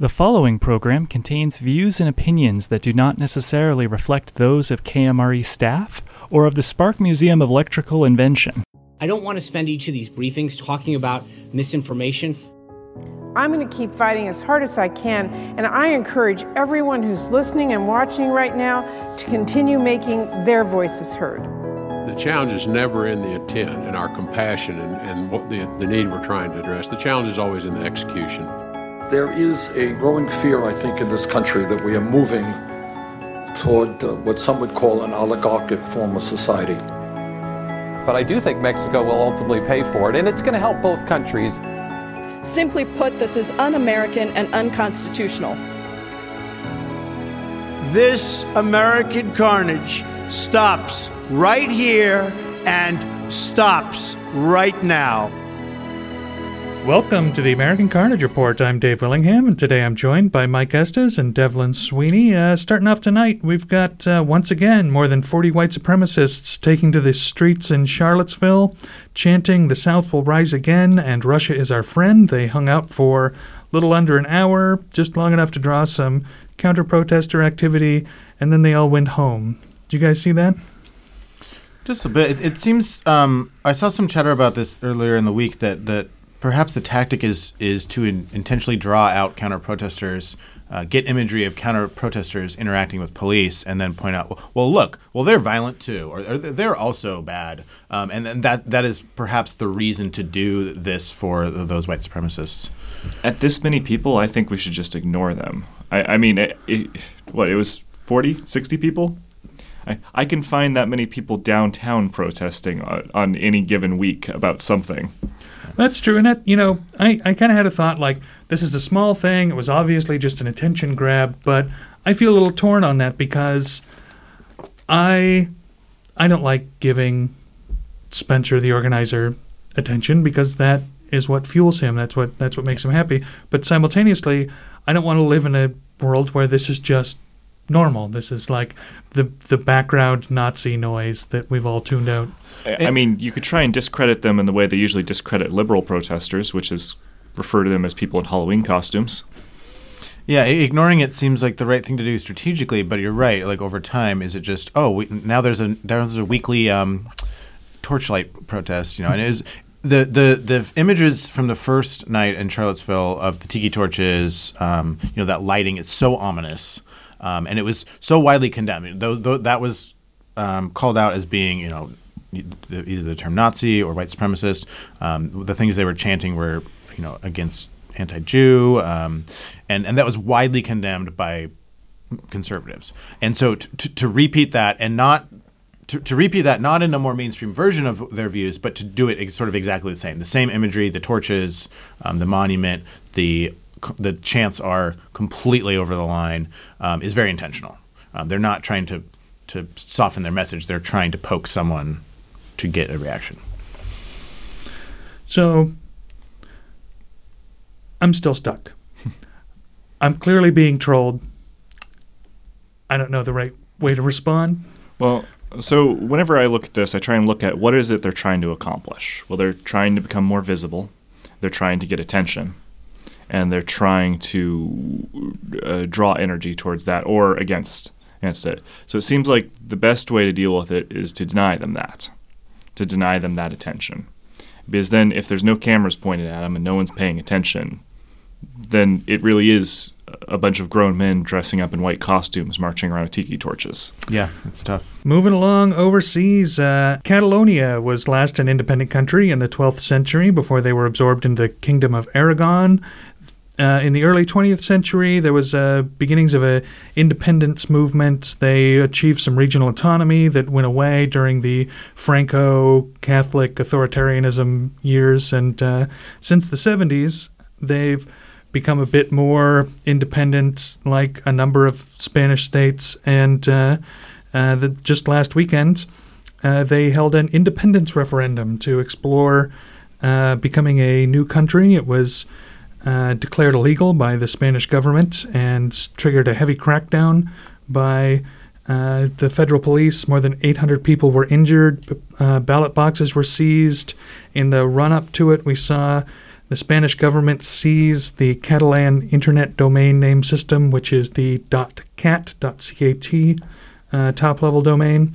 The following program contains views and opinions that do not necessarily reflect those of KMRE staff or of the Spark Museum of Electrical Invention. I don't want to spend each of these briefings talking about misinformation. I'm going to keep fighting as hard as I can, and I encourage everyone who's listening and watching right now to continue making their voices heard. The challenge is never in the intent and our compassion and, and what the, the need we're trying to address. The challenge is always in the execution. There is a growing fear, I think, in this country that we are moving toward uh, what some would call an oligarchic form of society. But I do think Mexico will ultimately pay for it, and it's going to help both countries. Simply put, this is un American and unconstitutional. This American carnage stops right here and stops right now. Welcome to the American Carnage Report. I'm Dave Willingham, and today I'm joined by Mike Estes and Devlin Sweeney. Uh, starting off tonight, we've got uh, once again more than 40 white supremacists taking to the streets in Charlottesville, chanting, The South will rise again and Russia is our friend. They hung out for little under an hour, just long enough to draw some counter protester activity, and then they all went home. Did you guys see that? Just a bit. It, it seems um, I saw some chatter about this earlier in the week that that perhaps the tactic is is to in, intentionally draw out counter protesters, uh, get imagery of counter protesters interacting with police, and then point out, well, look, well, they're violent too, or, or they're also bad, um, and, and that that is perhaps the reason to do this for those white supremacists. At this many people, I think we should just ignore them. I, I mean, it, it, what it was 40, 60 people. I, I can find that many people downtown protesting on, on any given week about something. That's true. And that, you know, I, I kind of had a thought like, this is a small thing. It was obviously just an attention grab, but I feel a little torn on that because I I don't like giving Spencer, the organizer, attention because that is what fuels him. That's what that's what makes him happy. But simultaneously, I don't want to live in a world where this is just normal. This is like the the background Nazi noise that we've all tuned out. I mean, you could try and discredit them in the way they usually discredit liberal protesters, which is refer to them as people in Halloween costumes. Yeah, ignoring it seems like the right thing to do strategically, but you're right. Like over time, is it just oh we, now there's a there's a weekly um, torchlight protest, you know, and it is the the the images from the first night in Charlottesville of the tiki torches, um, you know, that lighting is so ominous, um, and it was so widely condemned. Though, though that was um, called out as being, you know, either the term Nazi or white supremacist. Um, the things they were chanting were, you know, against anti-Jew, um, and and that was widely condemned by conservatives. And so to, to, to repeat that and not to, to, repeat that not in a more mainstream version of their views, but to do it ex- sort of exactly the same. The same imagery, the torches, um, the monument, the the chants are completely over the line. Um, is very intentional. Um, they're not trying to to soften their message. They're trying to poke someone to get a reaction. So I'm still stuck. I'm clearly being trolled. I don't know the right way to respond. Well, so whenever I look at this, I try and look at what is it they're trying to accomplish. Well, they're trying to become more visible. They're trying to get attention, and they're trying to uh, draw energy towards that or against against it. So it seems like the best way to deal with it is to deny them that to deny them that attention. Because then, if there's no cameras pointed at them and no one's paying attention, then it really is a bunch of grown men dressing up in white costumes marching around with tiki torches. Yeah, it's tough. Moving along overseas, uh, Catalonia was last an independent country in the 12th century before they were absorbed into the Kingdom of Aragon. Uh, in the early 20th century, there was uh, beginnings of a independence movement. They achieved some regional autonomy that went away during the Franco-Catholic authoritarianism years, and uh, since the 70s, they've become a bit more independent, like a number of Spanish states. And uh, uh, the, just last weekend, they held an independence referendum to explore becoming a new country. It was uh, declared illegal by the Spanish government and triggered a heavy crackdown by uh, the federal police. More than 800 people were injured. Uh, ballot boxes were seized. In the run up to it, we saw the Spanish government seize the Catalan internet domain name system, which is the .cat, .cat uh, top-level domain.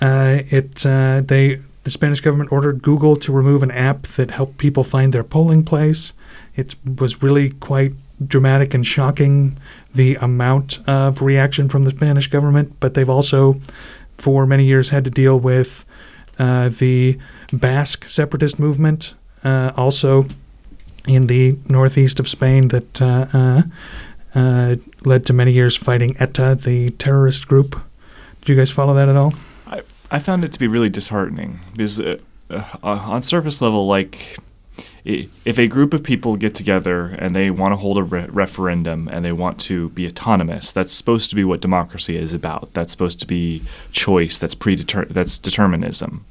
Uh, it uh, they the Spanish government ordered Google to remove an app that helped people find their polling place. It was really quite dramatic and shocking the amount of reaction from the Spanish government, but they've also, for many years, had to deal with uh, the Basque separatist movement, uh, also in the northeast of Spain, that uh, uh, uh led to many years fighting ETA, the terrorist group. Did you guys follow that at all? I, I found it to be really disheartening because, uh, on surface level, like if a group of people get together and they want to hold a re- referendum and they want to be autonomous, that's supposed to be what democracy is about. That's supposed to be choice. That's predeter- That's determinism.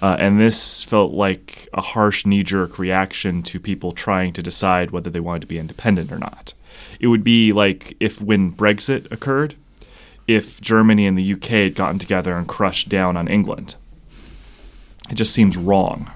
Uh, and this felt like a harsh knee-jerk reaction to people trying to decide whether they wanted to be independent or not. It would be like if when Brexit occurred, if Germany and the UK had gotten together and crushed down on England. It just seems wrong.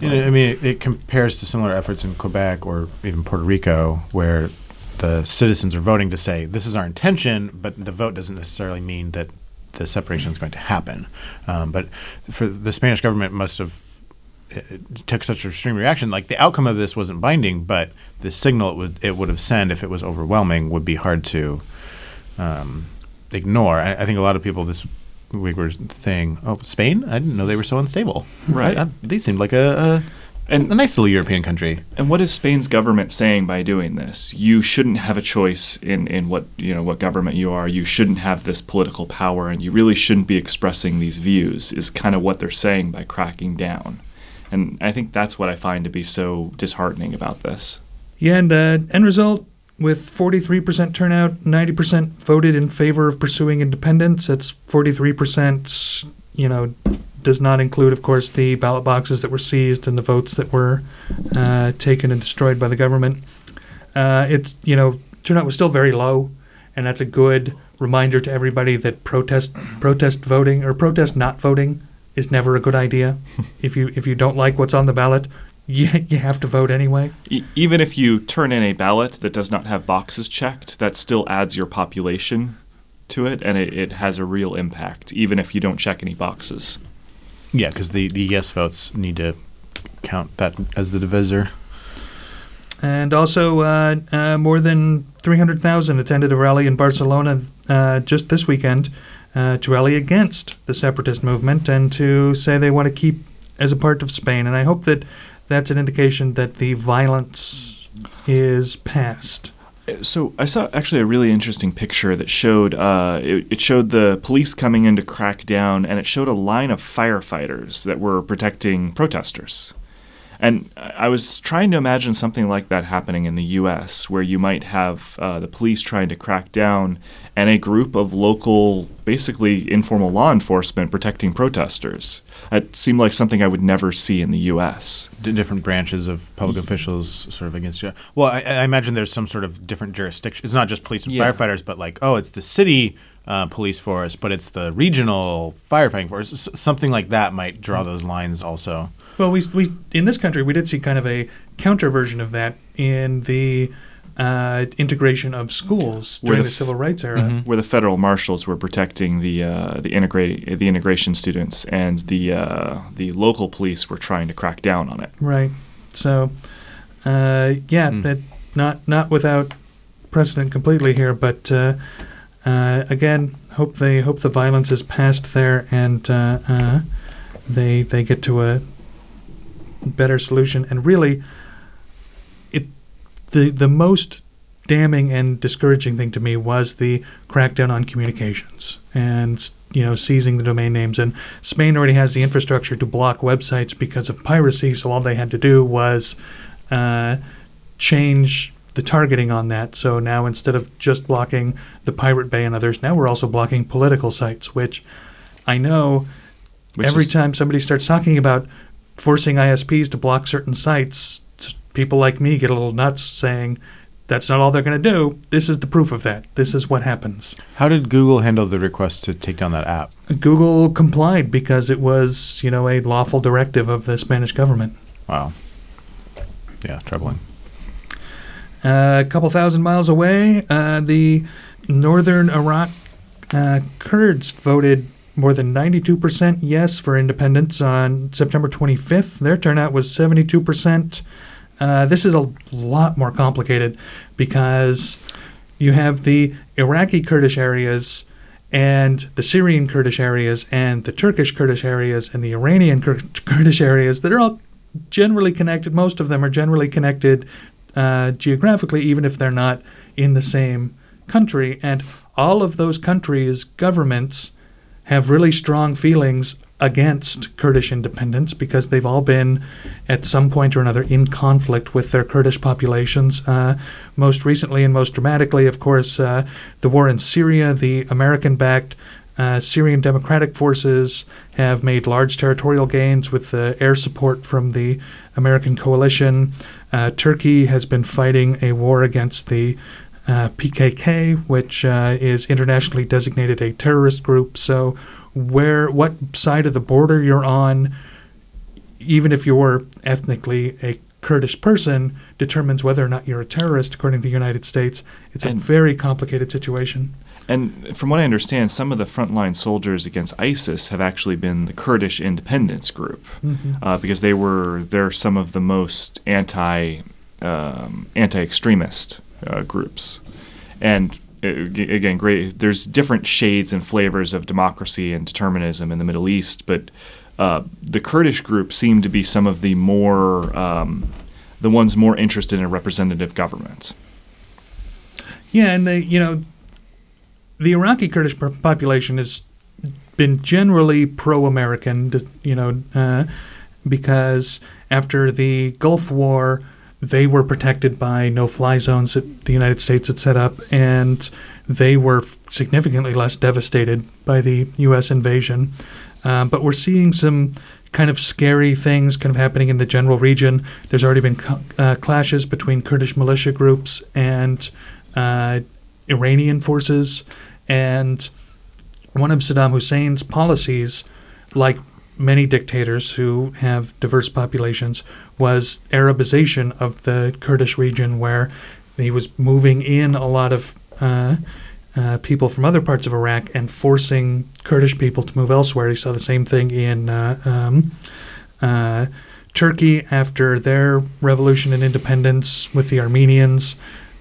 Know, I mean, it, it compares to similar efforts in Quebec or even Puerto Rico, where the citizens are voting to say this is our intention, but the vote doesn't necessarily mean that the separation is going to happen. Um, but for the Spanish government, must have took such an extreme reaction. Like the outcome of this wasn't binding, but the signal it would it would have sent if it was overwhelming would be hard to um, ignore. I, I, think a lot of people this we were saying, "Oh, Spain! I didn't know they were so unstable." Right? I, I, they seemed like a, a and a nice little European country. And what is Spain's government saying by doing this? You shouldn't have a choice in, in what you know what government you are. You shouldn't have this political power, and you really shouldn't be expressing these views. Is kind of what they're saying by cracking down, and I think that's what I find to be so disheartening about this. Yeah, and the end result with 43% turnout, 90% voted in favor of pursuing independence. That's 43%, you know, does not include, of course, the ballot boxes that were seized and the votes that were uh, taken and destroyed by the government. Uh, it's, you know, turnout was still very low, and that's a good reminder to everybody that protest protest voting or protest not voting is never a good idea. if you if you don't like what's on the ballot, you, you have to vote anyway. E- even if you turn in a ballot that does not have boxes checked, that still adds your population to it, and it, it has a real impact, even if you don't check any boxes. Yeah, because the, the yes votes need to count that as the divisor. And also, uh, uh, more than 300,000 attended a rally in Barcelona uh, just this weekend uh, to rally against the separatist movement and to say they want to keep as a part of Spain. And I hope that that's an indication that the violence is past. So I saw actually a really interesting picture that showed uh, it, it, showed the police coming in to crack down, and it showed a line of firefighters that were protecting protesters. And I was trying to imagine something like that happening in the U.S., where you might have uh, the police trying to crack down and a group of local, basically informal law enforcement protecting protesters. It seemed like something I would never see in the U.S. D- different branches of public officials sort of against you. Well, I, I, imagine there's some sort of different jurisdiction. It's not just police and yeah. firefighters, but like, oh, it's the city uh, police force, but it's the regional firefighting force. S- something like that might draw those lines also. Well, we, we in this country we did see kind of a counter version of that in the uh, integration of schools during the, the, civil rights era, mm-hmm. where the federal marshals were protecting the uh, the integrate the integration students, and the uh, the local police were trying to crack down on it. Right. So, uh, yeah, mm. that not not without precedent completely here, but uh, uh, again, hope they hope the violence is past there, and they they get to a better solution. And really, it the the most damning and discouraging thing to me was the crackdown on communications and you know seizing the domain names. And Spain already has the infrastructure to block websites because of piracy, so all they had to do was uh, change the targeting on that. So now instead of just blocking the Pirate Bay and others, now we're also blocking political sites, which I know which every time somebody starts talking about forcing ISPs to block certain sites, people like me get a little nuts saying, that's not all they're going to do. This is the proof of that. This is what happens. How did Google handle the request to take down that app? Google complied because it was, you know, a lawful directive of the Spanish government. Wow. Yeah, troubling. Uh, a couple thousand miles away, uh, the northern Iraq uh, Kurds voted more than 92% yes for independence on September 25th. Their turnout was 72%. Uh, this is a lot more complicated because you have the Iraqi Kurdish areas and the Syrian Kurdish areas and the Turkish Kurdish areas and the Iranian Kur- Kurdish areas that are all generally connected. Most of them are generally connected uh, geographically, even if they're not in the same country. And all of those countries' governments have really strong feelings against Kurdish independence because they've all been, at some point or another, in conflict with their Kurdish populations. Uh, most recently and most dramatically, of course, uh, the war in Syria, the American backed uh, Syrian Democratic Forces have made large territorial gains with the air support from the American coalition. Uh, Turkey has been fighting a war against the uh, PKK, which uh, is internationally designated a terrorist group. So, where what side of the border you're on, even if you're ethnically a Kurdish person, determines whether or not you're a terrorist. According to the United States, it's And- a very complicated situation. And from what I understand, some of the frontline soldiers against ISIS have actually been the Kurdish independence group, Mhm. uh, because they were they're some of the most anti um, anti-extremist uh, groups, and uh, again, great. There's different shades and flavors of democracy and determinism in the Middle East, but uh, the Kurdish group seem to be some of the more um, the ones more interested in representative government. Yeah, and they, you know, the Iraqi Kurdish population has been generally pro-American, you know, uh, because after the Gulf War, they were protected by no-fly zones that the United States had set up, and they were significantly less devastated by the U.S. invasion. Uh, but we're seeing some kind of scary things kind of happening in the general region. There's already been co- uh, clashes between Kurdish militia groups and uh, Iranian forces, and one of Saddam Hussein's policies, like many dictators who have diverse populations, was Arabization of the Kurdish region, where he was moving in a lot of uh, uh, people from other parts of Iraq and forcing Kurdish people to move elsewhere. He saw the same thing in uh, um, uh, Turkey after their revolution and independence with the Armenians.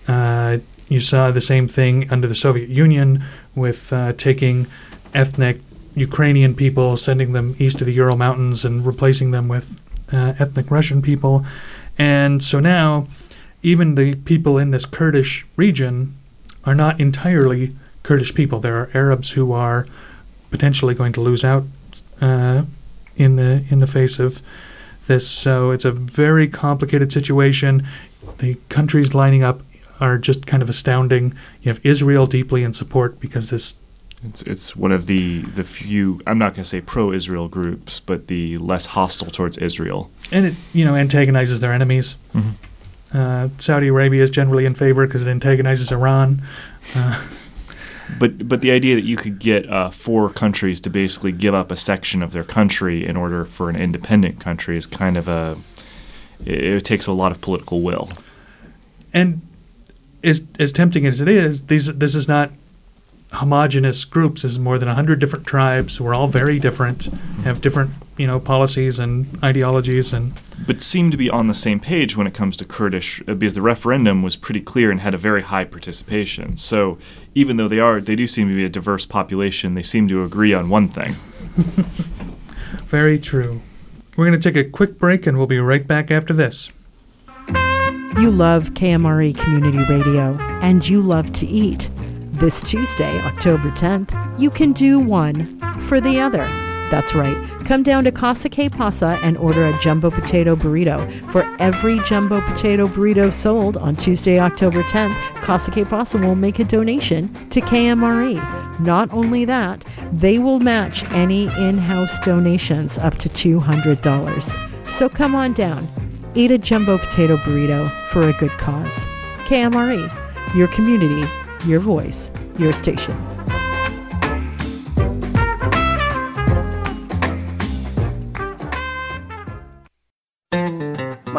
Uh, you saw the same thing under the Soviet Union with uh, taking ethnic Ukrainian people, sending them east of the Ural Mountains, and replacing them with uh, ethnic Russian people. And so now, even the people in this Kurdish region are not entirely Kurdish people. There are Arabs who are potentially going to lose out uh, in the in the face of this. So it's a very complicated situation. The countries lining up are just kind of astounding. You have Israel deeply in support because this It's it's one of the the few I'm not going to say pro-Israel groups, but the less hostile towards Israel. and it you know antagonizes their enemies. Mhm. Uh, Saudi Arabia is generally in favor because it antagonizes Iran. Uh, But but the idea that you could get uh, four countries to basically give up a section of their country in order for an independent country is kind of a it, it takes a lot of political will. and as as tempting as it is, these this is not homogenous groups. This is more than hundred different tribes who are all very different, have different you know policies and ideologies, and but seem to be on the same page when it comes to Kurdish uh, because the referendum was pretty clear and had a very high participation. So even though they are they do seem to be a diverse population, they seem to agree on one thing. very true. We're going to take a quick break, and we'll be right back after this. You love KMRE Community Radio, and you love to eat. This Tuesday, October 10th, you can do one for the other. That's right. Come down to Casa Que Pasa and order a jumbo potato burrito. For every jumbo potato burrito sold on Tuesday, October 10th, Casa Que Pasa will make a donation to KMRE. Not only that, they will match any in house donations up to $200. So come on down. Eat a jumbo potato burrito for a good cause. KMRE, your community, your voice, your station.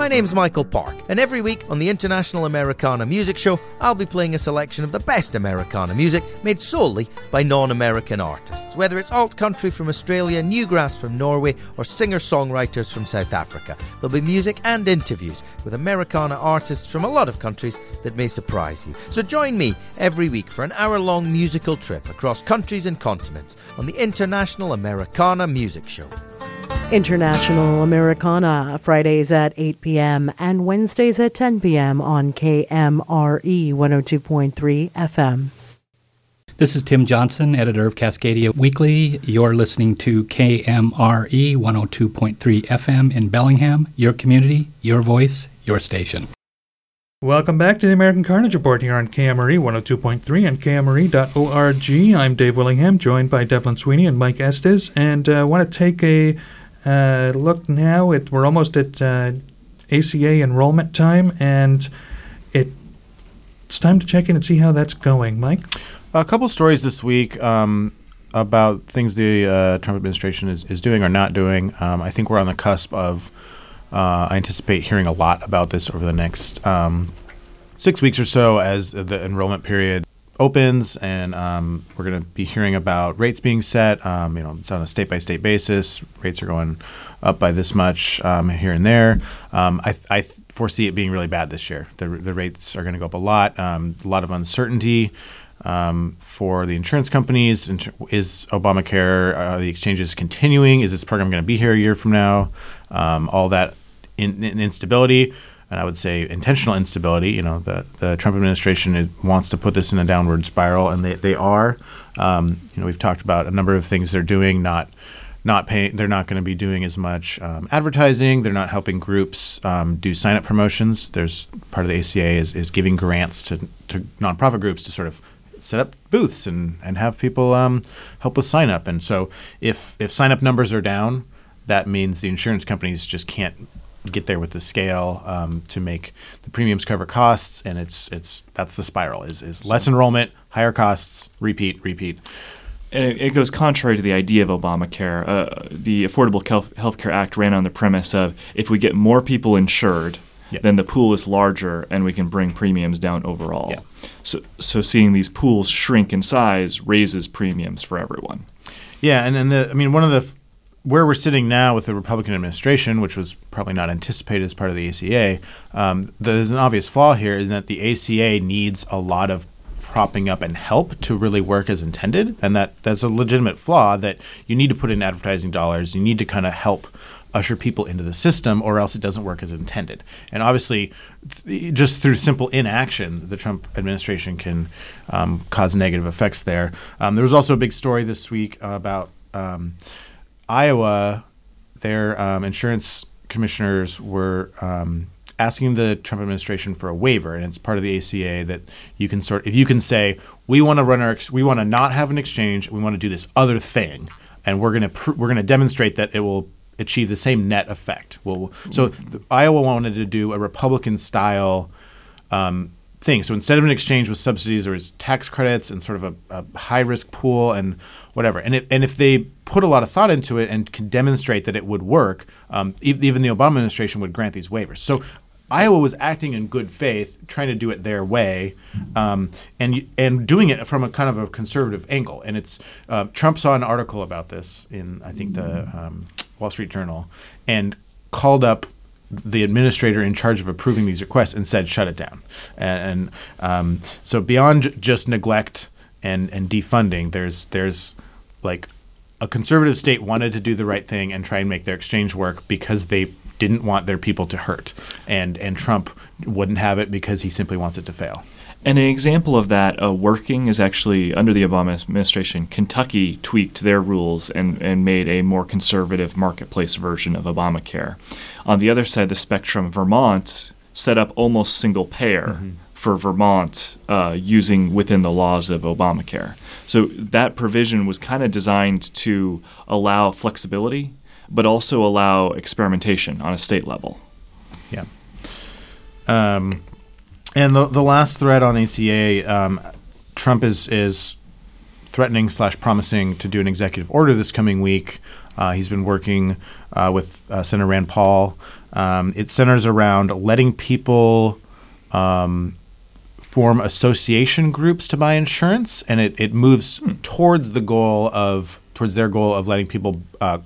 My name's Michael Park, and every week on the International Americana Music Show, I'll be playing a selection of the best Americana music made solely by non American artists. Whether it's alt country from Australia, newgrass from Norway, or singer songwriters from South Africa, there'll be music and interviews with Americana artists from a lot of countries that may surprise you. So join me every week for an hour long musical trip across countries and continents on the International Americana Music Show. International Americana, Fridays at 8 p.m. and Wednesdays at 10 p.m. on KMRE 102.3 FM. This is Tim Johnson, editor of Cascadia Weekly. You're listening to KMRE 102.3 FM in Bellingham, your community, your voice, your station. Welcome back to the American Carnage Report here on KMRE 102.3 and KMRE.org. I'm Dave Willingham, joined by Devlin Sweeney and Mike Estes, and I uh, want to take a uh, look now. At, we're almost at uh, ACA enrollment time, and it, it's time to check in and see how that's going. Mike? A couple stories this week um, about things the uh, Trump administration is, is doing or not doing. Um, I think we're on the cusp of uh, I anticipate hearing a lot about this over the next um, six weeks or so as the enrollment period opens, and um, we're going to be hearing about rates being set. Um, you know, it's on a state by state basis. Rates are going up by this much um, here and there. Um, I, I, foresee it being really bad this year. The, the rates are going to go up a lot. Um, a lot of uncertainty. Um, for the insurance companies, is Obamacare, uh, the exchanges continuing? Is this program going to be here a year from now? all that in, in instability and I would say intentional instability. You know, the, the Trump administration is, wants to put this in a downward spiral, and they, they are. Um, you know, we've talked about a number of things they're doing, not not paying. They're not going to be doing as much um, advertising. They're not helping groups um, do sign up promotions. There's part of the ACA is, is giving grants to to nonprofit groups to sort of set up booths and and have people um, help with sign up. And so if if sign up numbers are down, that means the insurance companies just can't get there with the scale um, to make the premiums cover costs, and it's it's that's the spiral is is less enrollment, higher costs, repeat, repeat. And it, it goes contrary to the idea of Obamacare. Uh, the Affordable Health Care Act ran on the premise of if we get more people insured, yeah. then the pool is larger and we can bring premiums down overall. Yeah. So, so seeing these pools shrink in size raises premiums for everyone. Yeah, and then the I mean one of the where we're sitting now with the Republican administration, which was probably not anticipated as part of the ACA, um, there's an obvious flaw here in that the ACA needs a lot of propping up and help to really work as intended, and that that's a legitimate flaw that you need to put in advertising dollars. You need to kind of help usher people into the system, or else it doesn't work as intended. And obviously, just through simple inaction, the Trump administration can um, cause negative effects there. Um, there was also a big story this week about. Um, Iowa, their um, insurance commissioners were um, asking the Trump administration for a waiver, and it's part of the ACA that you can sort. If you can say we want to run our, we want to not have an exchange, we want to do this other thing, and we're gonna pr- we're gonna demonstrate that it will achieve the same net effect. Well, so the, Iowa wanted to do a Republican style. Um, thing. So instead of an exchange with subsidies, was tax credits and sort of a, a high risk pool and whatever. And it, and if they put a lot of thought into it and can demonstrate that it would work, um, even the Obama administration would grant these waivers. So Iowa was acting in good faith, trying to do it their way, um, and and doing it from a kind of a conservative angle. And it's uh, Trump saw an article about this in I think the um, Wall Street Journal, and called up the administrator in charge of approving these requests and said, shut it down. And, and um, so beyond j- just neglect and, and defunding, there's there's like a conservative state wanted to do the right thing and try and make their exchange work because they didn't want their people to hurt, and and Trump wouldn't have it because he simply wants it to fail. And an example of that uh, working is actually under the Obama administration, Kentucky tweaked their rules and, and made a more conservative marketplace version of Obamacare. On the other side of the spectrum, Vermont set up almost single payer mm-hmm. for Vermont uh, using within the laws of Obamacare. So that provision was kind of designed to allow flexibility, but also allow experimentation on a state level. Yeah. Um, and the the last threat on ACA, um, Trump is is threatening slash promising to do an executive order this coming week. Uh, he's been working uh, with uh, Senator Rand Paul. Um, it centers around letting people um, form association groups to buy insurance, and it, it moves towards the goal of towards their goal of letting people uh,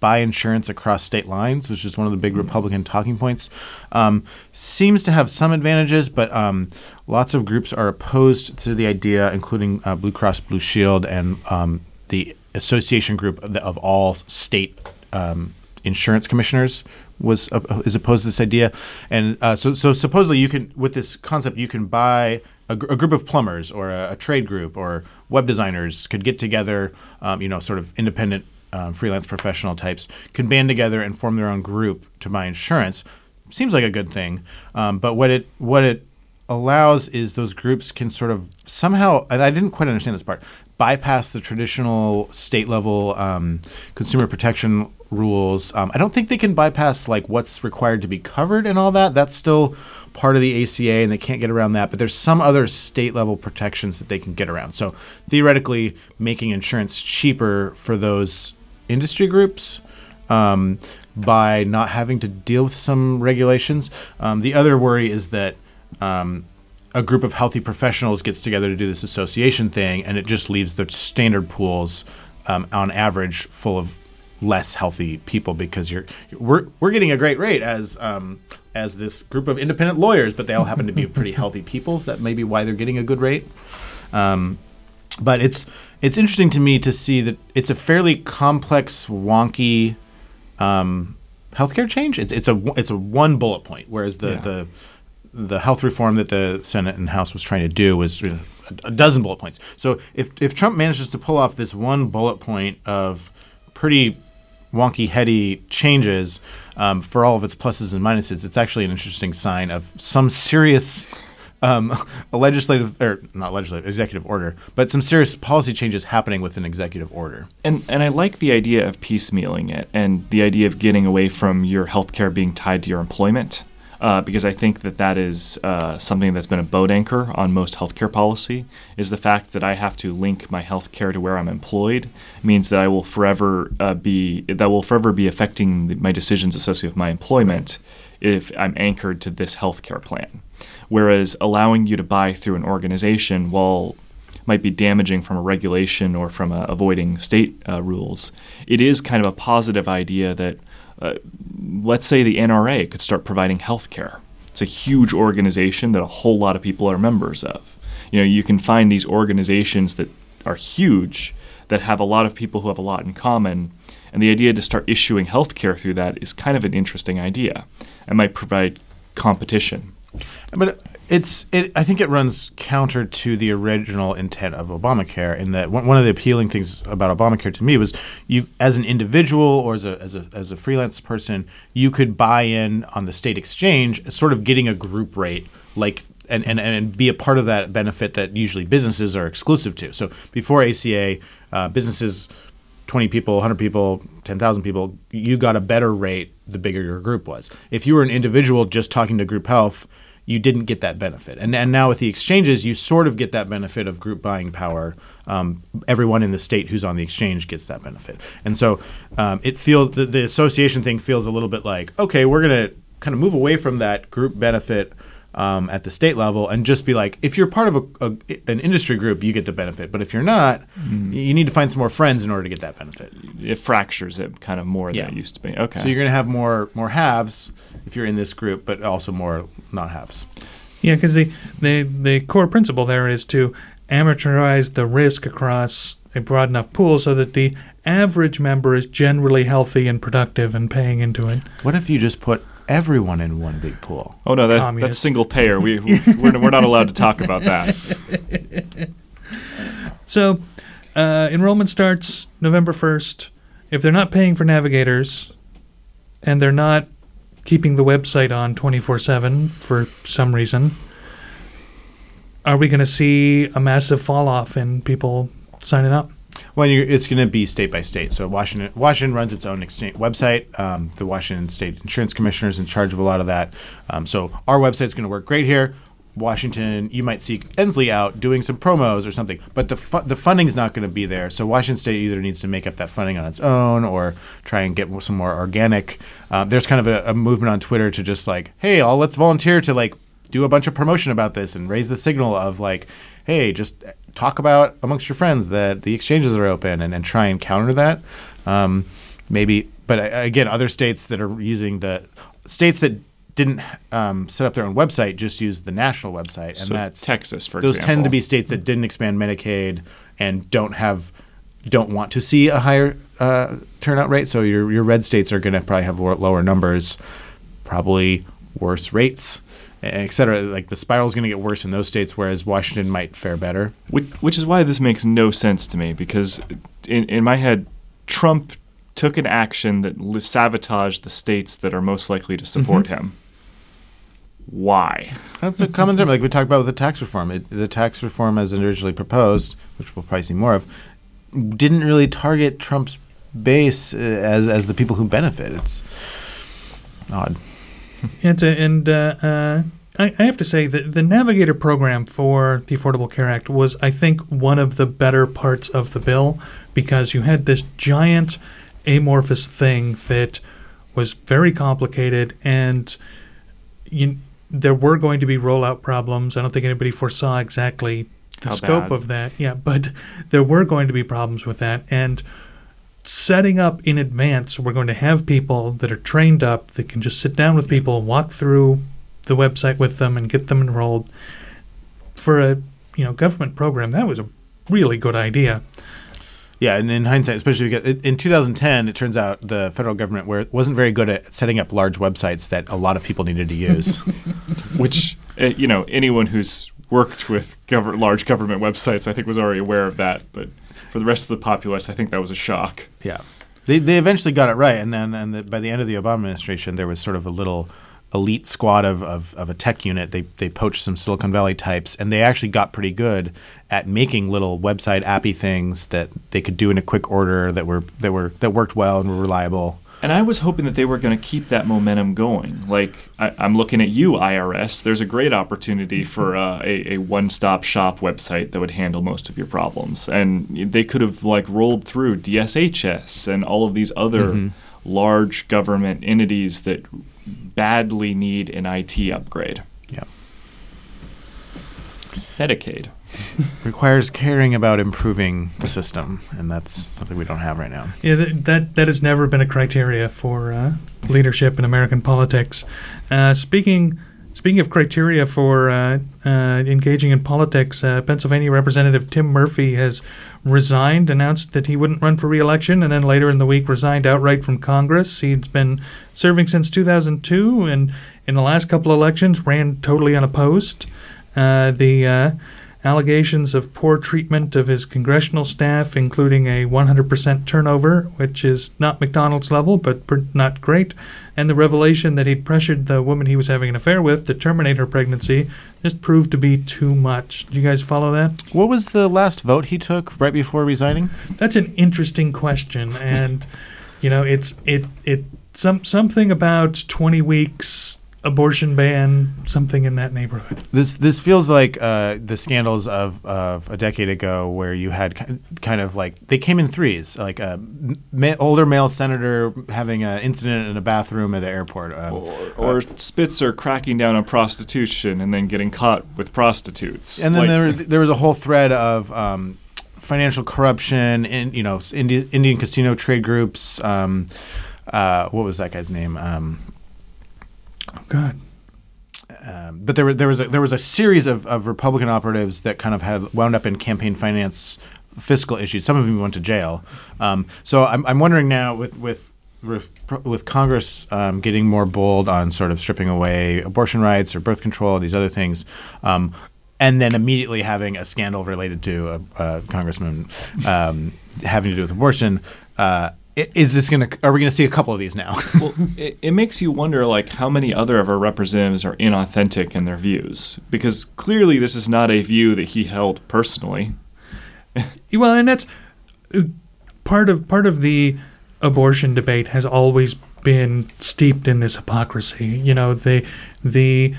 buy insurance across state lines, which is one of the big Republican talking points. Um, seems to have some advantages, but um, lots of groups are opposed to the idea, including uh, Blue Cross Blue Shield and um, the association group of, the, of all state um, insurance commissioners was uh, is opposed to this idea, and uh, so so supposedly you can with this concept you can buy a, gr- a group of plumbers or a, a, trade group or web designers could get together, um, you know, sort of independent um, freelance professional types can band together and form their own group to buy insurance. Seems like a good thing, um, but what it what it allows is those groups can sort of somehow I didn't quite understand this part bypass the traditional state level um, consumer protection rules. Um, I don't think they can bypass like what's required to be covered and all that. That's still part of the ACA, and they can't get around that. But there's some other state level protections that they can get around. So theoretically, making insurance cheaper for those industry groups. Um, by not having to deal with some regulations. Um, the other worry is that um, a group of healthy professionals gets together to do this association thing, and it just leaves the standard pools um, on average full of less healthy people because you're we're we're getting a great rate as um, as this group of independent lawyers, but they all happen to be pretty healthy people. So that may be why they're getting a good rate. Um, but it's it's interesting to me to see that it's a fairly complex, wonky um, healthcare change. It's it's a it's a one bullet point, whereas the yeah. the the health reform that the Senate and House was trying to do was you know, a, a dozen bullet points. So if if Trump manages to pull off this one bullet point of pretty wonky, heady changes um, for all of its pluses and minuses, it's actually an interesting sign of some serious um, legislative or not legislative executive order, but some serious policy changes happening with an executive order. And and I like the idea of piecemealing it and the idea of getting away from your health care being tied to your employment uh, because I think that that is uh, something that's been a boat anchor on most healthcare policy. Is the fact that I have to link my healthcare to where I'm employed means that I will forever uh, be that will forever be affecting my decisions associated with my employment if I'm anchored to this healthcare plan. Whereas allowing you to buy through an organization, while might be damaging from a regulation or from uh, avoiding state uh, rules, it is kind of a positive idea that uh, let's say the NRA could start providing health care. It's a huge organization that a whole lot of people are members of. You know, you can find these organizations that are huge that have a lot of people who have a lot in common, and the idea to start issuing health care through that is kind of an interesting idea and might provide competition. But it's it. I think it runs counter to the original intent of Obamacare in that one, of the appealing things about Obamacare to me was you, as an individual or as a, as a as a freelance person, you could buy in on the state exchange, sort of getting a group rate like and, and, and be a part of that benefit that usually businesses are exclusive to. So before ACA, uh, businesses, 20 people, 100 people, 10,000 people, you got a better rate the bigger your group was. If you were an individual just talking to group health, you didn't get that benefit. And, and now with the exchanges, you sort of get that benefit of group buying power. Um, everyone in the state who's on the exchange gets that benefit. And so um, it feels the, the association thing feels a little bit like, okay, we're to kind of move away from that group benefit um, at the state level and just be like, if you're part of a, a, an industry group, you get the benefit. But if you're not, mm. you need to find some more friends in order to get that benefit. It fractures it kind of more yeah. than it used to be. Okay. So you're going to have more more halves if you're in this group, but also more not halves. Yeah, because the, the the core principle there is to amortize the risk across a broad enough pool so that the average member is generally healthy and productive and paying into it. What if you just put everyone in one big pool. Oh no, that, that's single payer. We we're, we're not allowed to talk about that. so, uh, enrollment starts November first. If they're not paying for navigators, and they're not keeping the website on twenty four seven for some reason, are we going to see a massive fall off in people signing up? Well, it's going to be state by state. So Washington Washington runs its own website. Um, the Washington State Insurance Commissioner is in charge of a lot of that. Um, so our website is going to work great here. Washington, you might see Inslee out doing some promos or something, but the fu- the funding's not going to be there. So Washington State either needs to make up that funding on its own or try and get some more organic. Uh, there's kind of a, a movement on Twitter to just like, hey, all let's volunteer to like do a bunch of promotion about this and raise the signal of like, hey, just talk about amongst your friends that the exchanges are open and, and try and counter that. Um, maybe, but again, other states that are using the states that didn't um, set up their own website, just use the national website, and So that's Texas, for example. those tend to be states that didn't expand Medicaid and don't have don't want to see a higher uh, turnout rate. So your your red states are going to probably have lower numbers, probably worse rates, et cetera. Like the spiral is going to get worse in those states, whereas Washington might fare better. Which, which is why this makes no sense to me because in, in my head, Trump took an action that li- sabotaged the states that are most likely to support Mhm. him. Why? That's a common term, like we talked about with the tax reform. It, the tax reform, as originally proposed, which we'll probably see more of, didn't really target Trump's base uh, as as the people who benefit. It's odd. It's a, and uh, uh, I, I have to say that the Navigator program for the Affordable Care Act was, I think, one of the better parts of the bill because you had this giant amorphous thing that was very complicated and you, there were going to be rollout problems. I don't think anybody foresaw exactly the How scope bad. of that. Yeah, but there were going to be problems with that. And setting up in advance, we're going to have people that are trained up that can just sit down with people, walk through the website with them, and get them enrolled. For a you know government program, that was a really good idea. Yeah, and in hindsight, especially because in- in 2010, it turns out the federal government were, wasn't very good at setting up large websites that a lot of people needed to use. Which, uh, you know, anyone who's worked with gov- large government websites, I think, was already aware of that. But for the rest of the populace, I think that was a shock. Yeah, they they eventually got it right, and then and the, by the end of the Obama administration, there was sort of a little elite squad of, of, of a tech unit. They they poached some Silicon Valley types, and they actually got pretty good at making little website appy things that they could do in a quick order that were that were that worked well and were reliable. And I was hoping that they were going to keep that momentum going. Like, I, I'm looking at you, IRS. There's a great opportunity for uh, a, a one stop shop website that would handle most of your problems. And they could have, like, rolled through DSHS and all of these other Mhm. large government entities that badly need an IT upgrade. Yeah. Medicaid. Requires caring about improving the system, and that's something we don't have right now. Yeah, that that, that has never been a criteria for uh, leadership in American politics. Uh, speaking speaking of criteria for uh, uh, engaging in politics, uh, Pennsylvania Representative Tim Murphy has resigned, announced that he wouldn't run for re-election, and then later in the week resigned outright from Congress. He's been serving since 2002, and in the last couple elections ran totally unopposed. Uh, the uh, allegations of poor treatment of his congressional staff, including a 100% turnover, which is not McDonald's level, but not great, and the revelation that he'd pressured the woman he was having an affair with to terminate her pregnancy, just proved to be too much. Do you guys follow that? What was the last vote he took right before resigning? That's an interesting question, and you know, it's it it some something about 20 weeks abortion ban, something in that neighborhood. This this feels like uh, the scandals of, of a decade ago, where you had kind of like they came in threes, like a ma- older male senator having an incident in a bathroom at the airport, um, Or Spitzer cracking down on prostitution and then getting caught with prostitutes. and then Like- there there was a whole thread of um, financial corruption in you know s- Indi- Indian casino trade groups. Um, uh, what was that guy's name? Um, oh God. Um, but there, were, there was a, there was a series of, of Republican operatives that kind of had wound up in campaign finance fiscal issues. Some of them went to jail. Um, so I'm, I'm wondering now with with with Congress um, getting more bold on sort of stripping away abortion rights or birth control, these other things, um, and then immediately having a scandal related to a, a congressman um, having to do with abortion. Uh, is this going to? Are we going to see a couple of these now? well, it, it makes you wonder, like, how many other of our representatives are inauthentic in their views? Because clearly, this is not a view that he held personally. Well, and that's uh, part of part of the abortion debate has always been steeped in this hypocrisy. You know, the the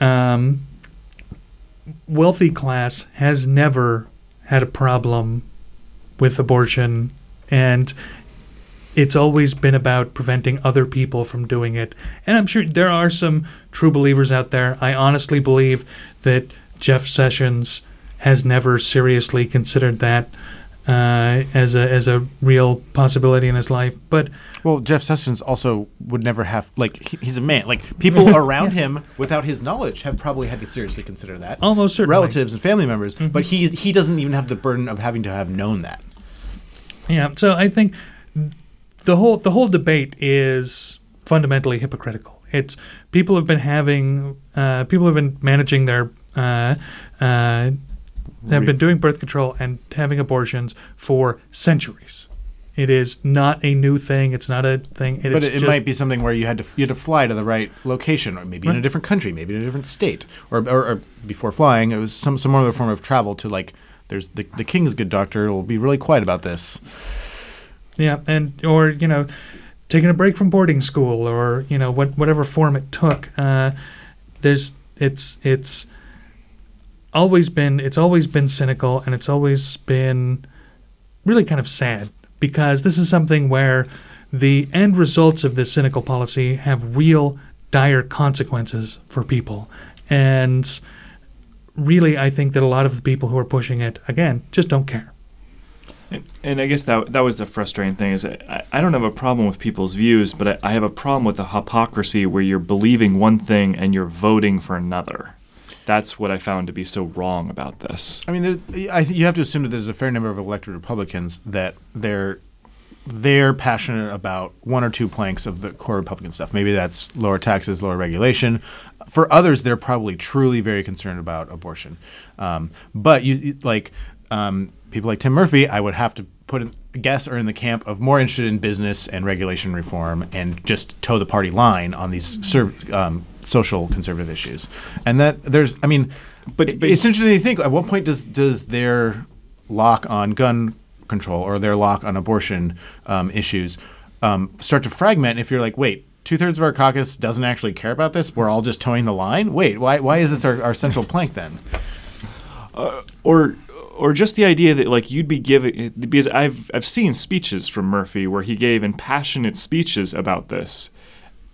um, wealthy class has never had a problem with abortion, and it's always been about preventing other people from doing it. And I'm sure there are some true believers out there. I honestly believe that Jeff Sessions has never seriously considered that uh, as a as a real possibility in his life. But Well, Jeff Sessions also would never have like he, he's a man. Like people around him, without his knowledge, have probably had to seriously consider that. Almost certainly. relatives and family members. But he he doesn't even have the burden of having to have known that. Yeah, so I think the whole the whole debate is fundamentally hypocritical. It's people have been having uh, people have been managing their uh, uh, have been doing birth control and having abortions for centuries. It is not a new thing. It's not a thing. It but it, it just- might be something where you had to you had to fly to the right location, or maybe in a different country, maybe in a different state, or, or, or before flying, it was some some other form of travel to like. There's the the king's good doctor will be really quiet about this. Yeah, and or you know, taking a break from boarding school, or you know, what whatever form it took. Uh, there's it's it's always been it's always been cynical, and it's always been really kind of sad because this is something where the end results of this cynical policy have real dire consequences for people, and really, I think that a lot of the people who are pushing it again just don't care. And, and I guess that that was the frustrating thing is I, I don't have a problem with people's views, but I, I have a problem with the hypocrisy where you're believing one thing and you're voting for another. That's what I found to be so wrong about this. I mean, there, I think you have to assume that there's a fair number of elected Republicans that they're they're passionate about one or two planks of the core Republican stuff. Maybe that's lower taxes, lower regulation. For others, they're probably truly very concerned about abortion. Um, but you- like um, people like Tim Murphy, I would have to put in, guess are in the camp of more interested in business and regulation reform and just toe the party line on these serv- um, social conservative issues. And that there's, I mean, but, it's interesting to think. At what point does does their lock on gun control or their lock on abortion um, issues um, start to fragment? If you're like, wait. Two thirds of our caucus doesn't actually care about this. We're all just toeing the line. Wait, why? Why is this our, our central plank then? uh, or or just the idea that like you'd be giving because I've I've seen speeches from Murphy where he gave impassionate speeches about this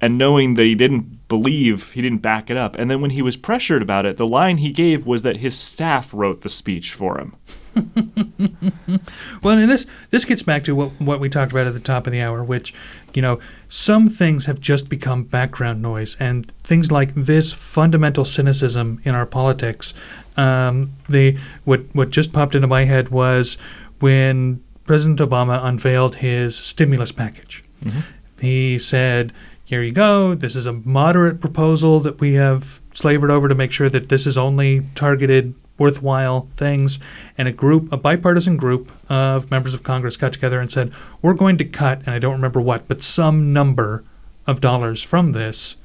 and knowing that he didn't believe he didn't back it up and then when he was pressured about it the line he gave was that his staff wrote the speech for him Well, and this this gets back to what what we talked about at the top of the hour, which, you know, some things have just become background noise, and things like this fundamental cynicism in our politics. Um, the what what just popped into my head was when President Obama unveiled his stimulus package. Mhm. He said, "Here you go. This is a moderate proposal that we have slavered over to make sure that this is only targeted." worthwhile things and a group a bipartisan group of members of congress got together and said we're going to cut and i don't remember what but some number of dollars from this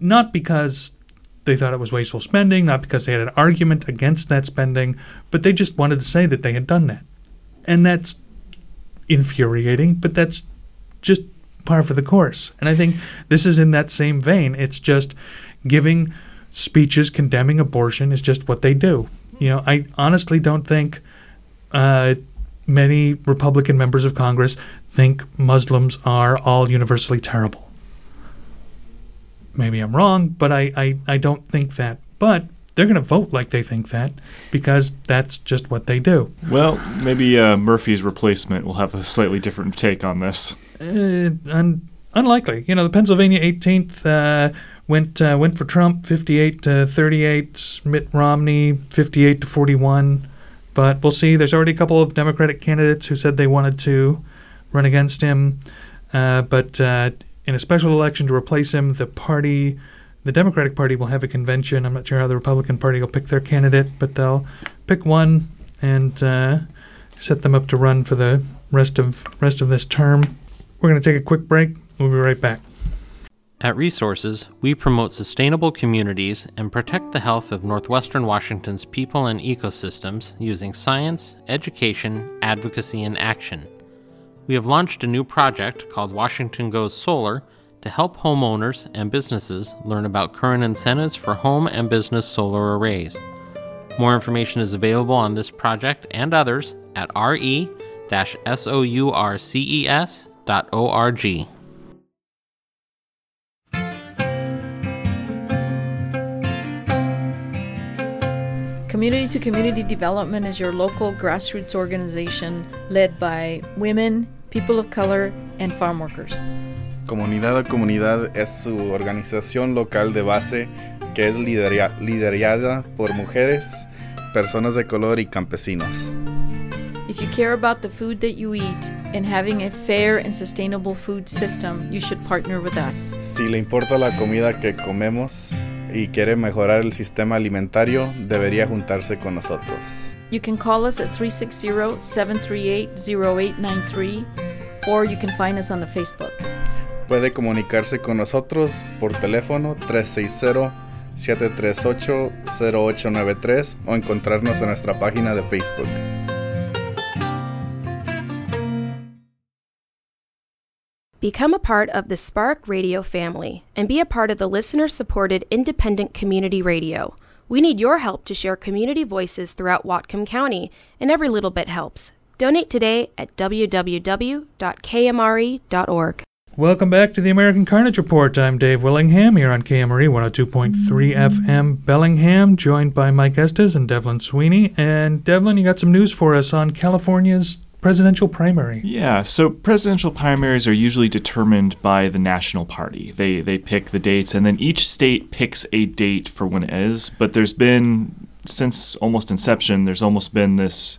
not because they thought it was wasteful spending not because they had an argument against that spending but they just wanted to say that they had done that and that's infuriating but that's just par for the course and i think this is in that same vein it's just giving speeches condemning abortion is just what they do. You know, I honestly don't think uh, many Republican members of Congress think Muslims are all universally terrible. Maybe I'm wrong, but I, I, I don't think that. But they're going to vote like they think that because that's just what they do. well maybe uh, Murphy's replacement will have a slightly different take on this Uh, un- unlikely. You know, the Pennsylvania 18th uh, went uh, went for Trump 58 to 38, Mitt Romney 58 to 41. But we'll see. There's already a couple of Democratic candidates who said they wanted to run against him. Uh, but uh, in a special election to replace him, the party, the Democratic Party, will have a convention. I'm not sure how the Republican Party will pick their candidate, but they'll pick one and uh, set them up to run for the rest of rest of this term. We're going to take a quick break. We'll be right back. At Resources, we promote sustainable communities and protect the health of Northwestern Washington's people and ecosystems using science, education, advocacy, and action. We have launched a new project called Washington Goes Solar to help homeowners and businesses learn about current incentives for home and business solar arrays. More information is available on this project and others at re-sources.org. Community to Community Development is your local grassroots organization led by women, people of color, and farm workers. Comunidad a Comunidad es su organización local de base que es liderada por mujeres, personas de color y campesinos. If you care about the food that you eat and having a fair and sustainable food system, you should partner with us. Si le importa la comida que comemos y quiere mejorar el sistema alimentario, debería juntarse con nosotros. You can call us at 360 738 0893 or you can find us on the Facebook. Puede comunicarse con nosotros por teléfono 360-738-0893 o encontrarnos en nuestra página de Facebook. Become a part of the Spark Radio family and be a part of the listener supported independent community radio. We need your help to share community voices throughout Whatcom County, and every little bit helps. Donate today at www.kmre.org. Welcome back to the American Carnage Report. I'm Dave Willingham here on KMRE 102.3 FM Bellingham, joined by Mike Estes and Devlin Sweeney. And Devlin, you got some news for us on California's presidential primary. Yeah, so presidential primaries are usually determined by the national party. They they pick the dates, and then each state picks a date for when it is. But there's been since almost inception, there's almost been this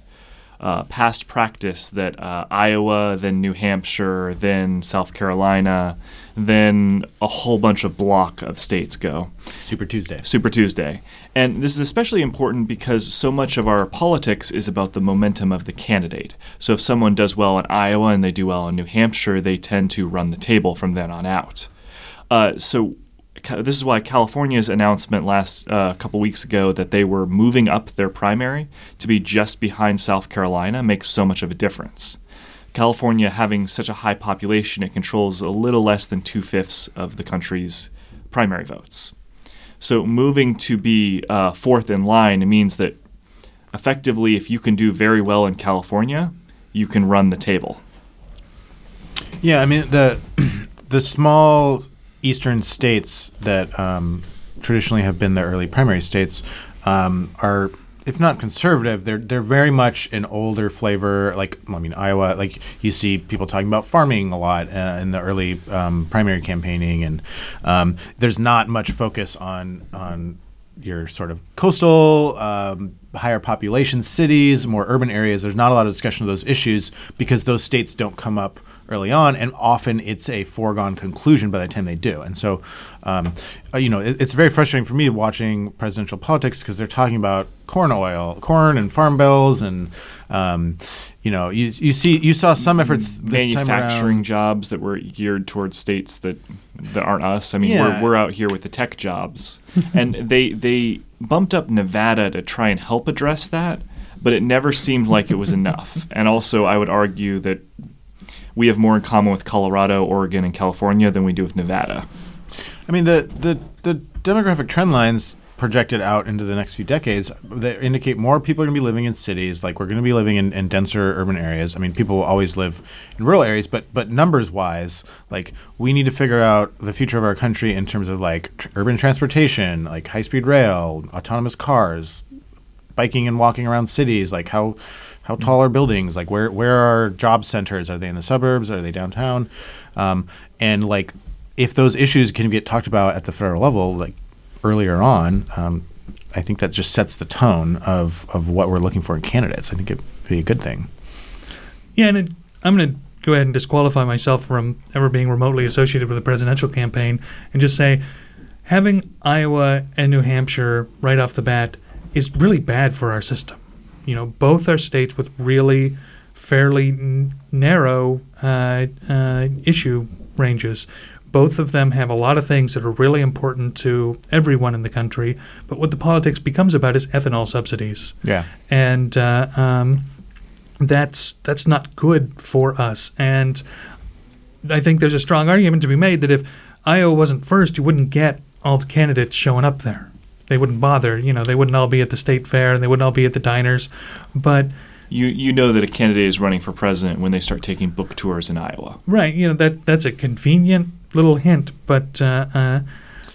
uh, past practice that uh, Iowa, then New Hampshire, then South Carolina, then a whole bunch of block of states go. Super Tuesday. Super Tuesday. And this is especially important because so much of our politics is about the momentum of the candidate. So if someone does well in Iowa and they do well in New Hampshire, they tend to run the table from then on out. Uh, so this is why California's announcement last uh, couple weeks ago that they were moving up their primary to be just behind South Carolina makes so much of a difference. California having such a high population, it controls a little less than two fifths of the country's primary votes. So moving to be uh, fourth in line means that effectively, if you can do very well in California, you can run the table. Yeah, I mean the the small eastern states that um, traditionally have been the early primary states um, are, if not conservative, they're they're very much an older flavor. Like I mean Iowa, like you see people talking about farming a lot uh, in the early um, primary campaigning, and um, there's not much focus on on your sort of coastal, um, higher population cities, more urban areas. There's not a lot of discussion of those issues because those states don't come up early on, and often it's a foregone conclusion by the time they do. And so, um, uh, you know, it, it's very frustrating for me watching presidential politics because they're talking about corn oil, corn and farm bills, and um, you know, you you see you saw some efforts this time manufacturing jobs that were geared towards states that that aren't us. I mean, Yeah. we're, we're out here with the tech jobs, and they they bumped up Nevada to try and help address that, but it never seemed like it was enough. And also, I would argue that we have more in common with Colorado, Oregon, and California than we do with Nevada. I mean, the, the, the demographic trend lines projected out into the next few decades that indicate more people are going to be living in cities. Like we're going to be living in, in denser urban areas. I mean, people will always live in rural areas, but but numbers wise, like we need to figure out the future of our country in terms of like tr- urban transportation, like high speed rail, autonomous cars, biking and walking around cities. Like how how tall are buildings? Like where where are job centers? Are they in the suburbs? Are they downtown? Um, and like if those issues can get talked about at the federal level, like earlier on, um, I think that just sets the tone of, of what we're looking for in candidates. I think it'd be a good thing. Yeah, and it, I'm going to go ahead and disqualify myself from ever being remotely associated with a presidential campaign and just say having Iowa and New Hampshire right off the bat is really bad for our system. You know, both are states with really fairly n- narrow uh, uh, issue ranges. Both of them have a lot of things that are really important to everyone in the country, but what the politics becomes about is ethanol subsidies. Yeah. And uh, um, that's that's not good for us. And I think there's a strong argument to be made that if Iowa wasn't first, you wouldn't get all the candidates showing up there. They wouldn't bother. You know, they wouldn't all be at the state fair and they wouldn't all be at the diners. But You you know that a candidate is running for president when they start taking book tours in Iowa. right, you know that that's a convenient little hint. But uh, uh,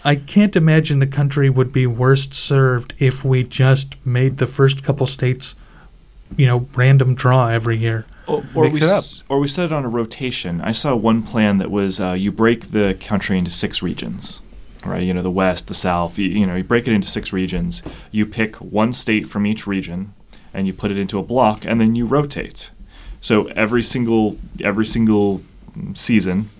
I can't imagine the country would be worst served if we just made the first couple states, you know, random draw every year. Or, or we s- or we set it on a rotation. I saw one plan that was uh, you break the country into six regions, right? You know, the west, the south. You, you know, you break it into six regions. You pick one state from each region, and you put it into a block, and then you rotate. So every single every single season,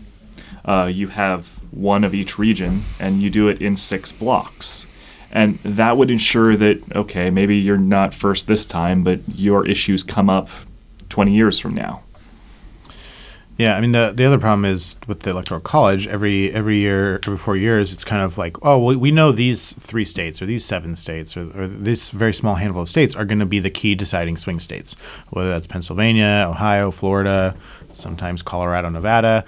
uh, you have one of each region, and you do it in six blocks. And that would ensure that okay, maybe you're not first this time, but your issues come up 20 years from now. Yeah, I mean the the other problem is with the electoral college. Every every year, every four years, it's kind of like, oh, we, we know these three states or these seven states or, or this very small handful of states are going to be the key deciding swing states. Whether that's Pennsylvania, Ohio, Florida, sometimes Colorado, Nevada.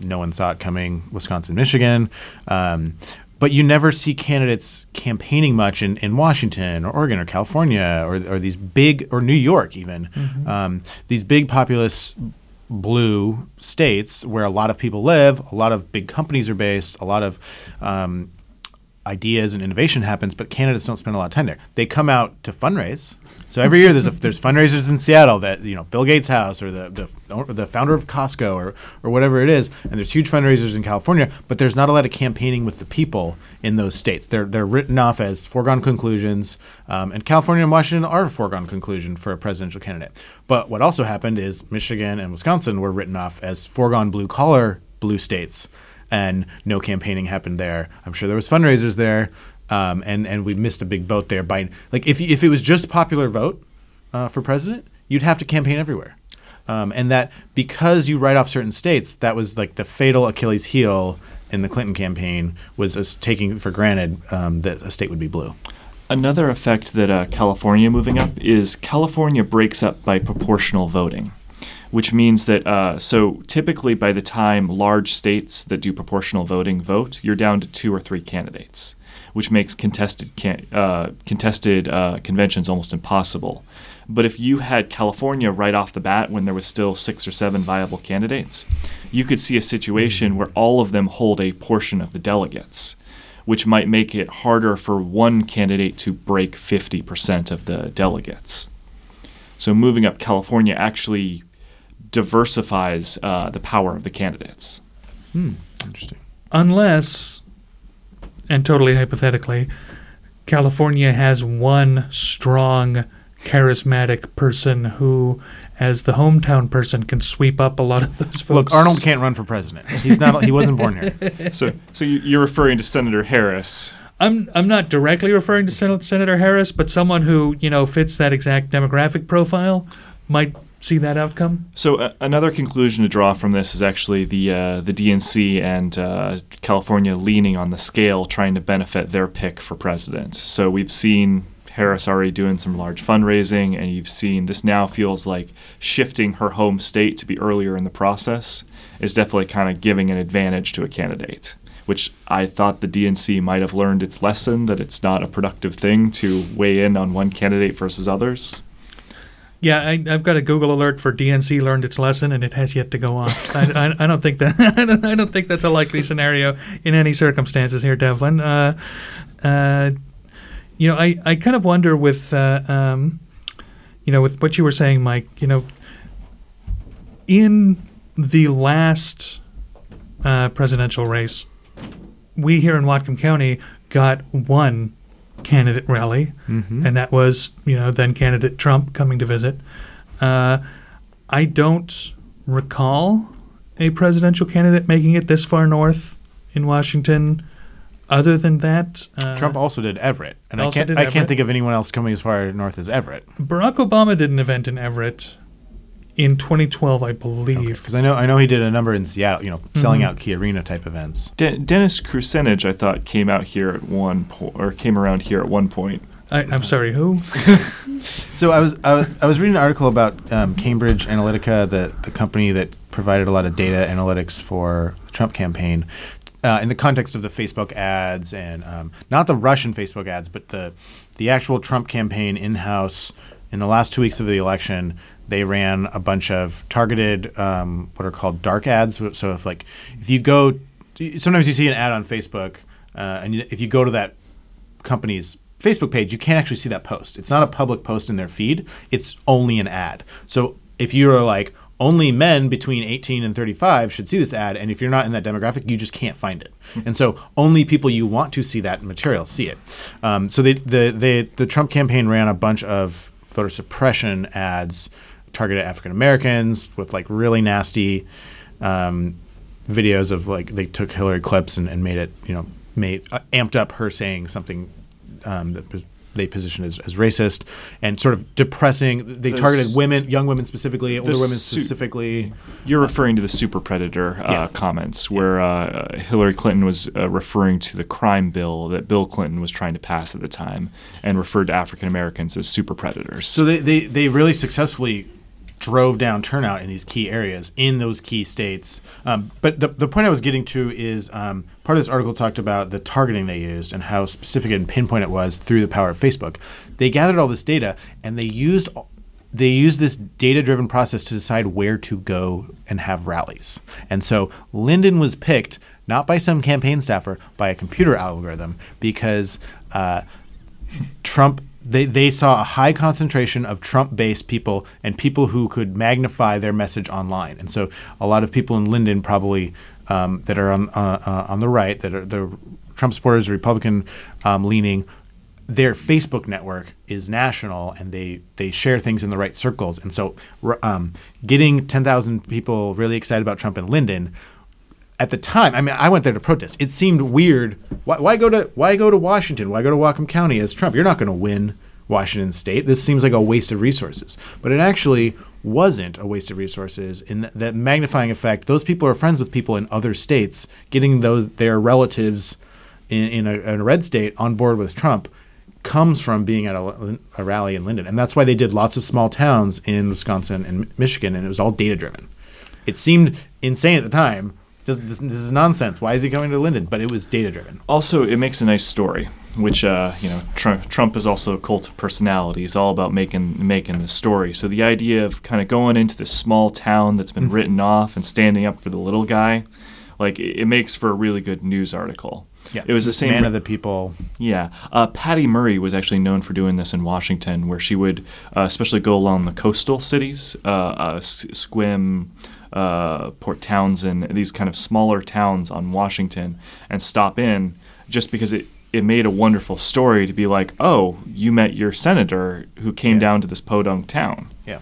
No one saw it coming. Wisconsin, Michigan. Um, but you never see candidates campaigning much in, in Washington or Oregon or California or, or these big or New York even Mhm. um, these big populous blue states where a lot of people live, a lot of big companies are based, a lot of um, ideas and innovation happens, but candidates don't spend a lot of time there. They come out to fundraise. So every year there's a, there's fundraisers in Seattle that you know Bill Gates' house or the the, the founder of Costco or or whatever it is, and there's huge fundraisers in California, but there's not a lot of campaigning with the people in those states. They're they're written off as foregone conclusions, um, and California and Washington are a foregone conclusion for a presidential candidate. But what also happened is Michigan and Wisconsin were written off as foregone blue collar blue states and no campaigning happened there. I'm sure there was fundraisers there, um, and and we missed a big boat there. By like if if it was just popular vote uh, for president, you'd have to campaign everywhere, um, and that because you write off certain states, that was like the fatal Achilles heel in the Clinton campaign was us taking for granted um, that a state would be blue. Another effect that uh, California moving up is California breaks up by proportional voting, which means that uh, so typically by the time large states that do proportional voting vote, you're down to two or three candidates, which makes contested can- uh, contested uh, conventions almost impossible. But if you had California right off the bat when there was still six or seven viable candidates, you could see a situation where all of them hold a portion of the delegates which might make it harder for one candidate to break 50% of the delegates. So moving up California actually diversifies uh, the power of the candidates. Hmm. Interesting. Unless, and totally hypothetically, California has one strong, charismatic person who, as the hometown person, can sweep up a lot of those votes. Look, Arnold can't run for president. He's not. He wasn't born here. So, so you- you're referring to Senator Harris. I'm I'm not directly referring to Sen- Senator Harris, but someone who you know fits that exact demographic profile might see that outcome. So uh, another conclusion to draw from this is actually the uh, the DNC and uh, California leaning on the scale, trying to benefit their pick for president. So we've seen Harris already doing some large fundraising, and you've seen this now feels like shifting her home state to be earlier in the process is definitely kind of giving an advantage to a candidate. Which I thought the DNC might have learned its lesson that it's not a productive thing to weigh in on one candidate versus others. Yeah, I, I've got a Google alert for DNC learned its lesson, and it has yet to go off. I, I, I don't think that I don't, I don't think that's a likely scenario in any circumstances here, Devlin. Uh, uh, you know, I, I kind of wonder with uh, um, you know with what you were saying, Mike. You know, in the last uh, presidential race, we here in Whatcom County got one candidate rally, Mhm. and that was you know then candidate Trump coming to visit. Uh, I don't recall a presidential candidate making it this far north in Washington. Other than that, uh, Trump also did Everett, and I can't. I Everett. can't think of anyone else coming as far north as Everett. Barack Obama did an event in Everett in 2012, I believe. Because I know. I know he did a number in Seattle. You know, selling Mhm. out Key Arena type events. De- Dennis Kucinich, I thought, came out here at one point, or came around here at one point. I, I'm sorry, who? So I was I was, I was reading an article about um, Cambridge Analytica, the the company that provided a lot of data analytics for the Trump campaign, uh, in the context of the Facebook ads and um, not the Russian Facebook ads, but the the actual Trump campaign in house in the last two weeks of the election, they ran a bunch of targeted um, what are called dark ads. So if like if you go, sometimes you see an ad on Facebook, uh, and if you go to that company's Facebook page, you can't actually see that post. It's not a public post in their feed. It's only an ad. So if you're like only men between 18 and 35 should see this ad and if you're not in that demographic you just can't find it and so only people you want to see that material see it um, so they, the, they, the trump campaign ran a bunch of voter suppression ads targeted african americans with like really nasty um, videos of like they took hillary clips and, and made it you know made uh, amped up her saying something um, that was they positioned as, as racist and sort of depressing. They The targeted women, young women specifically, older women su- specifically. You're referring to the super predator uh, Yeah. comments, where uh, Hillary Clinton was uh, referring to the crime bill that Bill Clinton was trying to pass at the time, and referred to African Americans as super predators. So they, they, they really successfully drove down turnout in these key areas in those key states. Um, but the, the point I was getting to is um, part of this article talked about the targeting they used and how specific and pinpoint it was through the power of Facebook. They gathered all this data and they used they used this data driven process to decide where to go and have rallies. And so Lynden was picked not by some campaign staffer, by a computer algorithm because uh, Trump they, they saw a high concentration of Trump based people and people who could magnify their message online. And so a lot of people in Lynden probably um, that are on uh, uh, on the right that are the Trump supporters, Republican um, leaning. Their Facebook network is national, and they they share things in the right circles. And so, um, getting ten thousand people really excited about Trump in Lynden at the time, I mean, I went there to protest. It seemed weird. Why, why go to Why go to Washington? Why go to Whatcom County as Trump? You're not going to win Washington State. This seems like a waste of resources. But it actually wasn't a waste of resources. In th- that magnifying effect, those people are friends with people in other states. Getting those their relatives in, in, a, in a red state on board with Trump comes from being at a, a rally in Lynden, and that's why they did lots of small towns in Wisconsin and Michigan, and it was all data driven. It seemed insane at the time. This, this is nonsense. Why is he coming to Lynden? But it was data driven. Also, it makes a nice story, which uh, you know Trump, Trump is also a cult of personality. He's all about making making the story. So the idea of kind of going into this small town that's been Mhm. written off and standing up for the little guy, like it, it makes for a really good news article. Yeah, it was the same man of the people. Yeah, uh, Patty Murray was actually known for doing this in Washington, where she would uh, especially go along the coastal cities, uh, uh, S- Sequim, uh, Port Townsend, these kind of smaller towns on Washington, and stop in just because it. It made a wonderful story to be like, oh, you met your senator who came down to this podunk town. Yeah.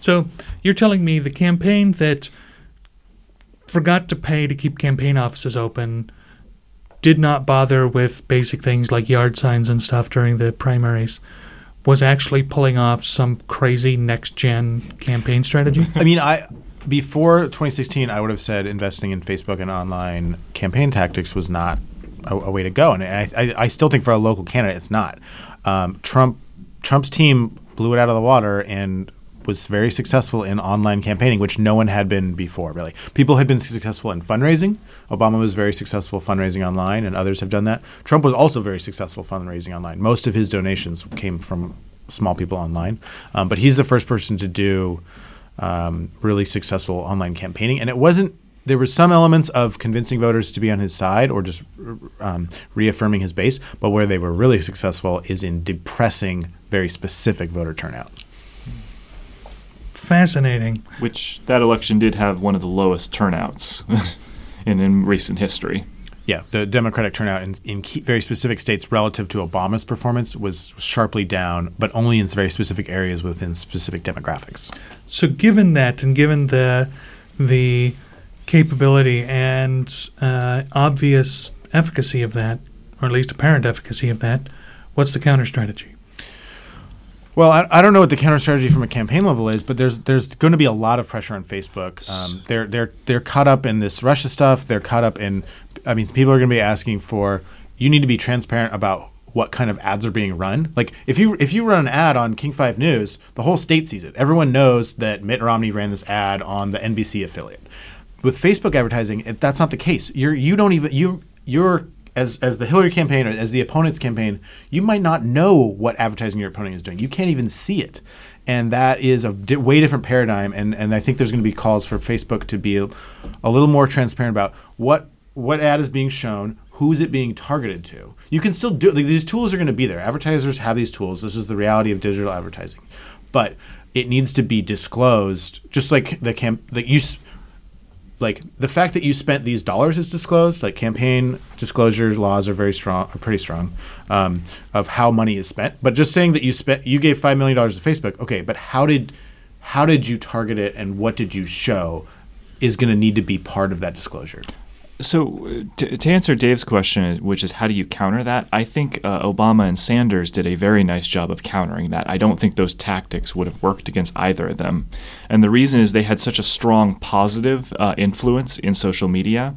So you're telling me the campaign that forgot to pay to keep campaign offices open, did not bother with basic things like yard signs and stuff during the primaries, was actually pulling off some crazy next gen campaign strategy? I mean, I before 2016, I would have said investing in Facebook and online campaign tactics was not a, a way to go, and I, I, I still think for a local candidate, it's not. Um, Trump Trump's team blew it out of the water and was very successful in online campaigning, which no one had been before. Really, people had been successful in fundraising. Obama was very successful fundraising online, and others have done that. Trump was also very successful fundraising online. Most of his donations came from small people online, um, but he's the first person to do um, really successful online campaigning. And it wasn't, there were some elements of convincing voters to be on his side or just um, reaffirming his base, but where they were really successful is in depressing very specific voter turnout. Fascinating. Which that election did have one of the lowest turnouts in, in recent history. Yeah, the Democratic turnout in, in key, very specific states relative to Obama's performance was sharply down, but only in very specific areas within specific demographics. So, given that, and given the the capability and uh, obvious efficacy of that, or at least apparent efficacy of that, what's the counter strategy? Well, I, I don't know what the counter strategy from a campaign level is, but there's there's going to be a lot of pressure on Facebook. Um, they're they're they're caught up in this Russia stuff. They're caught up in, I mean, people are going to be asking for you need to be transparent about what kind of ads are being run. Like if you if you run an ad on King Five News, the whole state sees it. Everyone knows that Mitt Romney ran this ad on the NBC affiliate. with Facebook advertising, it, that's not the case. You're you don't even you you're as as the Hillary campaign or as the opponent's campaign, you might not know what advertising your opponent is doing. You can't even see it. And that is a di- way different paradigm. And, and I think there's going to be calls for Facebook to be a, a little more transparent about what what ad is being shown, who's it being targeted to. You can still do like, these tools are going to be there. Advertisers have these tools. This is the reality of digital advertising, but it needs to be disclosed. Just like the camp that you. Like the fact that you spent these dollars is disclosed. Like campaign disclosure laws are very strong, are pretty strong, um, of how money is spent. But just saying that you spent, you gave five million dollars to Facebook. Okay, but how did, how did you target it, and what did you show, is going to need to be part of that disclosure. So, uh, to, to answer Dave's question, which is how do you counter that? I think uh, Obama and Sanders did a very nice job of countering that. I don't think those tactics would have worked against either of them. And the reason is they had such a strong positive uh, influence in social media.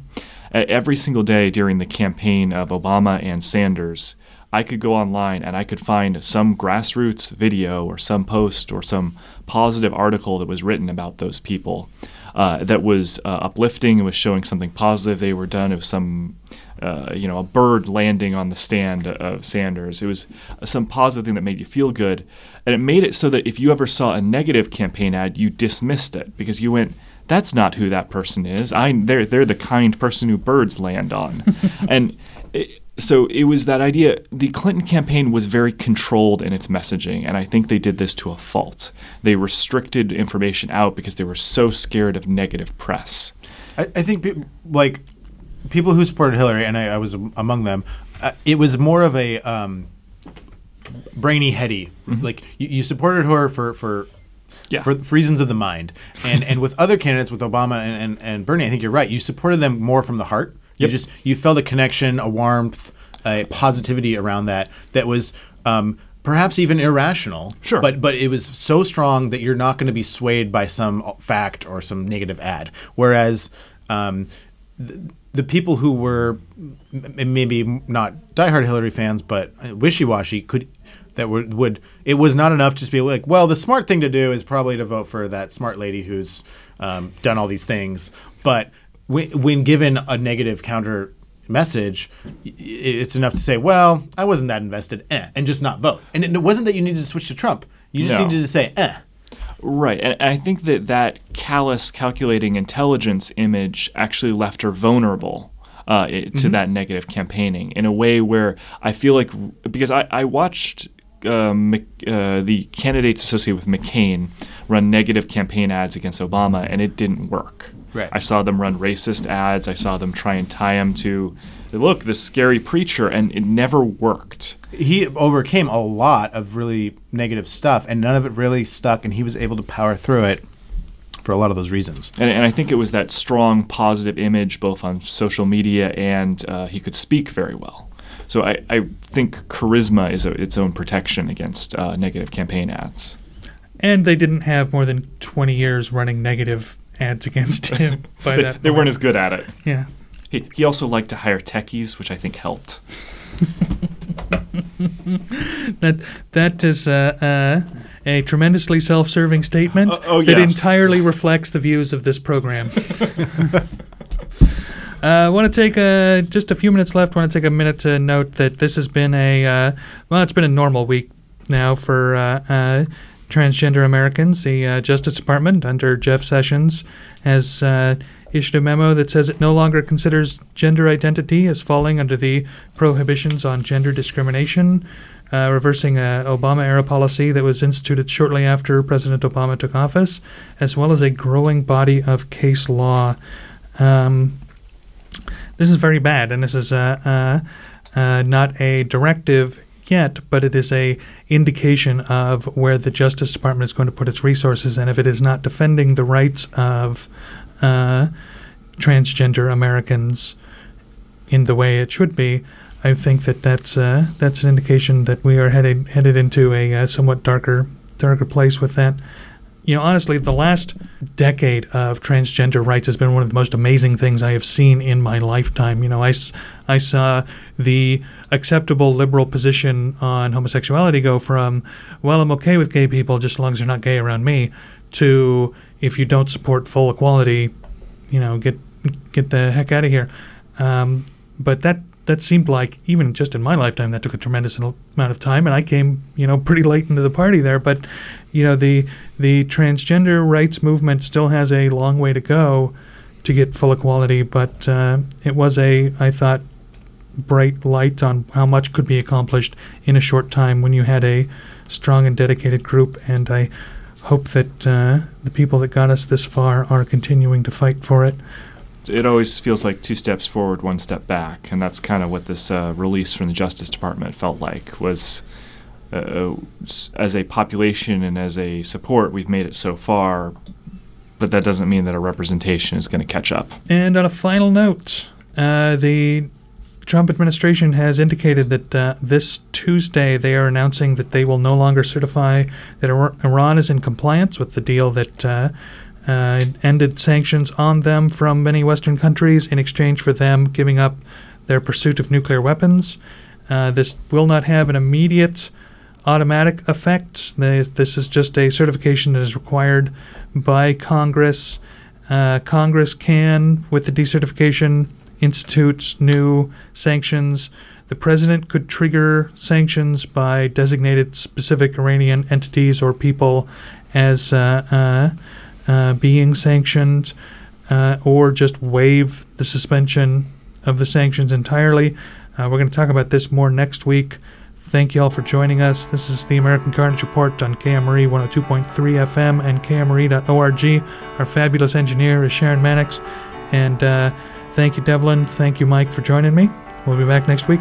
Uh, every single day during the campaign of Obama and Sanders, I could go online and I could find some grassroots video or some post or some positive article that was written about those people uh, that was uh, uplifting It was showing something positive they were done. It was some, uh, you know, a bird landing on the stand of Sanders. It was some positive thing that made you feel good. And it made it so that if you ever saw a negative campaign ad, you dismissed it because you went, that's not who that person is. I they're they're the kind person who birds land on, and it, so it was that idea. The Clinton campaign was very controlled in its messaging, and I think they did this to a fault. They restricted information out because they were so scared of negative press. I, I think pe- like people who supported Hillary, and I, I was among them. Uh, it was more of a um, brainy, heady. Like you, you supported her for for. For, for reasons of the mind, and and with other candidates, with Obama and, and, and Bernie, I think you're right. You supported them more from the heart. You Yep. just you felt a connection, a warmth, a positivity around that that was um, perhaps even irrational. Sure, but but it was so strong that you're not going to be swayed by some fact or some negative ad. Whereas um, the, the people who were m- maybe not diehard Hillary fans, but wishy washy, could that would would it was not enough to just be like, well, the smart thing to do is probably to vote for that smart lady who's um, done all these things. But when, when given a negative counter message, it's enough to say, well, I wasn't that invested, eh, and just not vote. And it wasn't that you needed to switch to Trump. You just No. needed to say, eh. Right, and I think that that callous, calculating intelligence image actually left her vulnerable uh, to Mhm. that negative campaigning in a way where I feel like because I, I watched uh, uh, the candidates associated with McCain run negative campaign ads against Obama, and it didn't work. Right. I saw them run racist ads. I saw them try and tie him to look this scary preacher, and it never worked. he overcame a lot of really negative stuff, and none of it really stuck, and he was able to power through it for a lot of those reasons. And, and I think it was that strong positive image both on social media and uh, he could speak very well. So I, I think charisma is a, its own protection against uh, negative campaign ads. And they didn't have more than 20 years running negative ads against him by they, that they weren't as good at it. Yeah. He, he also liked to hire techies, which I think helped. that that is uh, uh, a tremendously self-serving statement Uh, oh, that yes. entirely reflects the views of this program. I want to take a, just a few minutes left. want to take a minute to note that this has been a uh, well, it's been a normal week now for uh, uh, transgender Americans. The uh, Justice Department, under Jeff Sessions, has uh, issued a memo that says it no longer considers gender identity as falling under the prohibitions on gender discrimination, uh, reversing a Obama era policy that was instituted shortly after President Obama took office, as well as a growing body of case law. Um, this is very bad, and this is not a directive yet, but it is a indication of where the Justice Department is going to put its resources. And if it is not defending the rights of uh, transgender Americans in the way it should be, I think that that's uh, that's an indication that we are headed headed into a uh, somewhat darker darker place with that. You know, honestly, the last decade of transgender rights has been one of the most amazing things I have seen in my lifetime. You know, I, I saw the acceptable liberal position on homosexuality go from, well, I'm okay with gay people just as long as they're not gay around me, to if you don't support full equality, you know, get get the heck out of here. Um, but that that seemed like even just in my lifetime that took a tremendous amount of time, and I came, you know, pretty late into the party there. But you know, the the transgender rights movement still has a long way to go to get full equality. But uh, it was a, I thought, bright light on how much could be accomplished in a short time when you had a strong and dedicated group. And I hope that uh, the people that got us this far are continuing to fight for it. It always feels like two steps forward, one step back, and that's kind of what this uh, release from the Justice Department felt like. Was uh, as a population and as a support, we've made it so far, but that doesn't mean that our representation is going to catch up. And on a final note, uh, the Trump administration has indicated that uh, this Tuesday they are announcing that they will no longer certify that Iran is in compliance with the deal that uh, uh, ended sanctions on them from many Western countries in exchange for them giving up their pursuit of nuclear weapons. Uh, this will not have an immediate automatic effect. This is just a certification that is required by Congress. Uh, Congress can, with the decertification, institute new sanctions. The president could trigger sanctions by designated specific Iranian entities or people as uh, uh, uh being sanctioned, uh, or just waive the suspension of the sanctions entirely. Uh, we're going to talk about this more next week. Thank you all for joining us. This is the American Carnage Report on KMRE 102.3 FM and KMRE.org. Our fabulous engineer is Sharon Mannix. And uh, thank you, Devlin. Thank you, Mike, for joining me. We'll be back next week.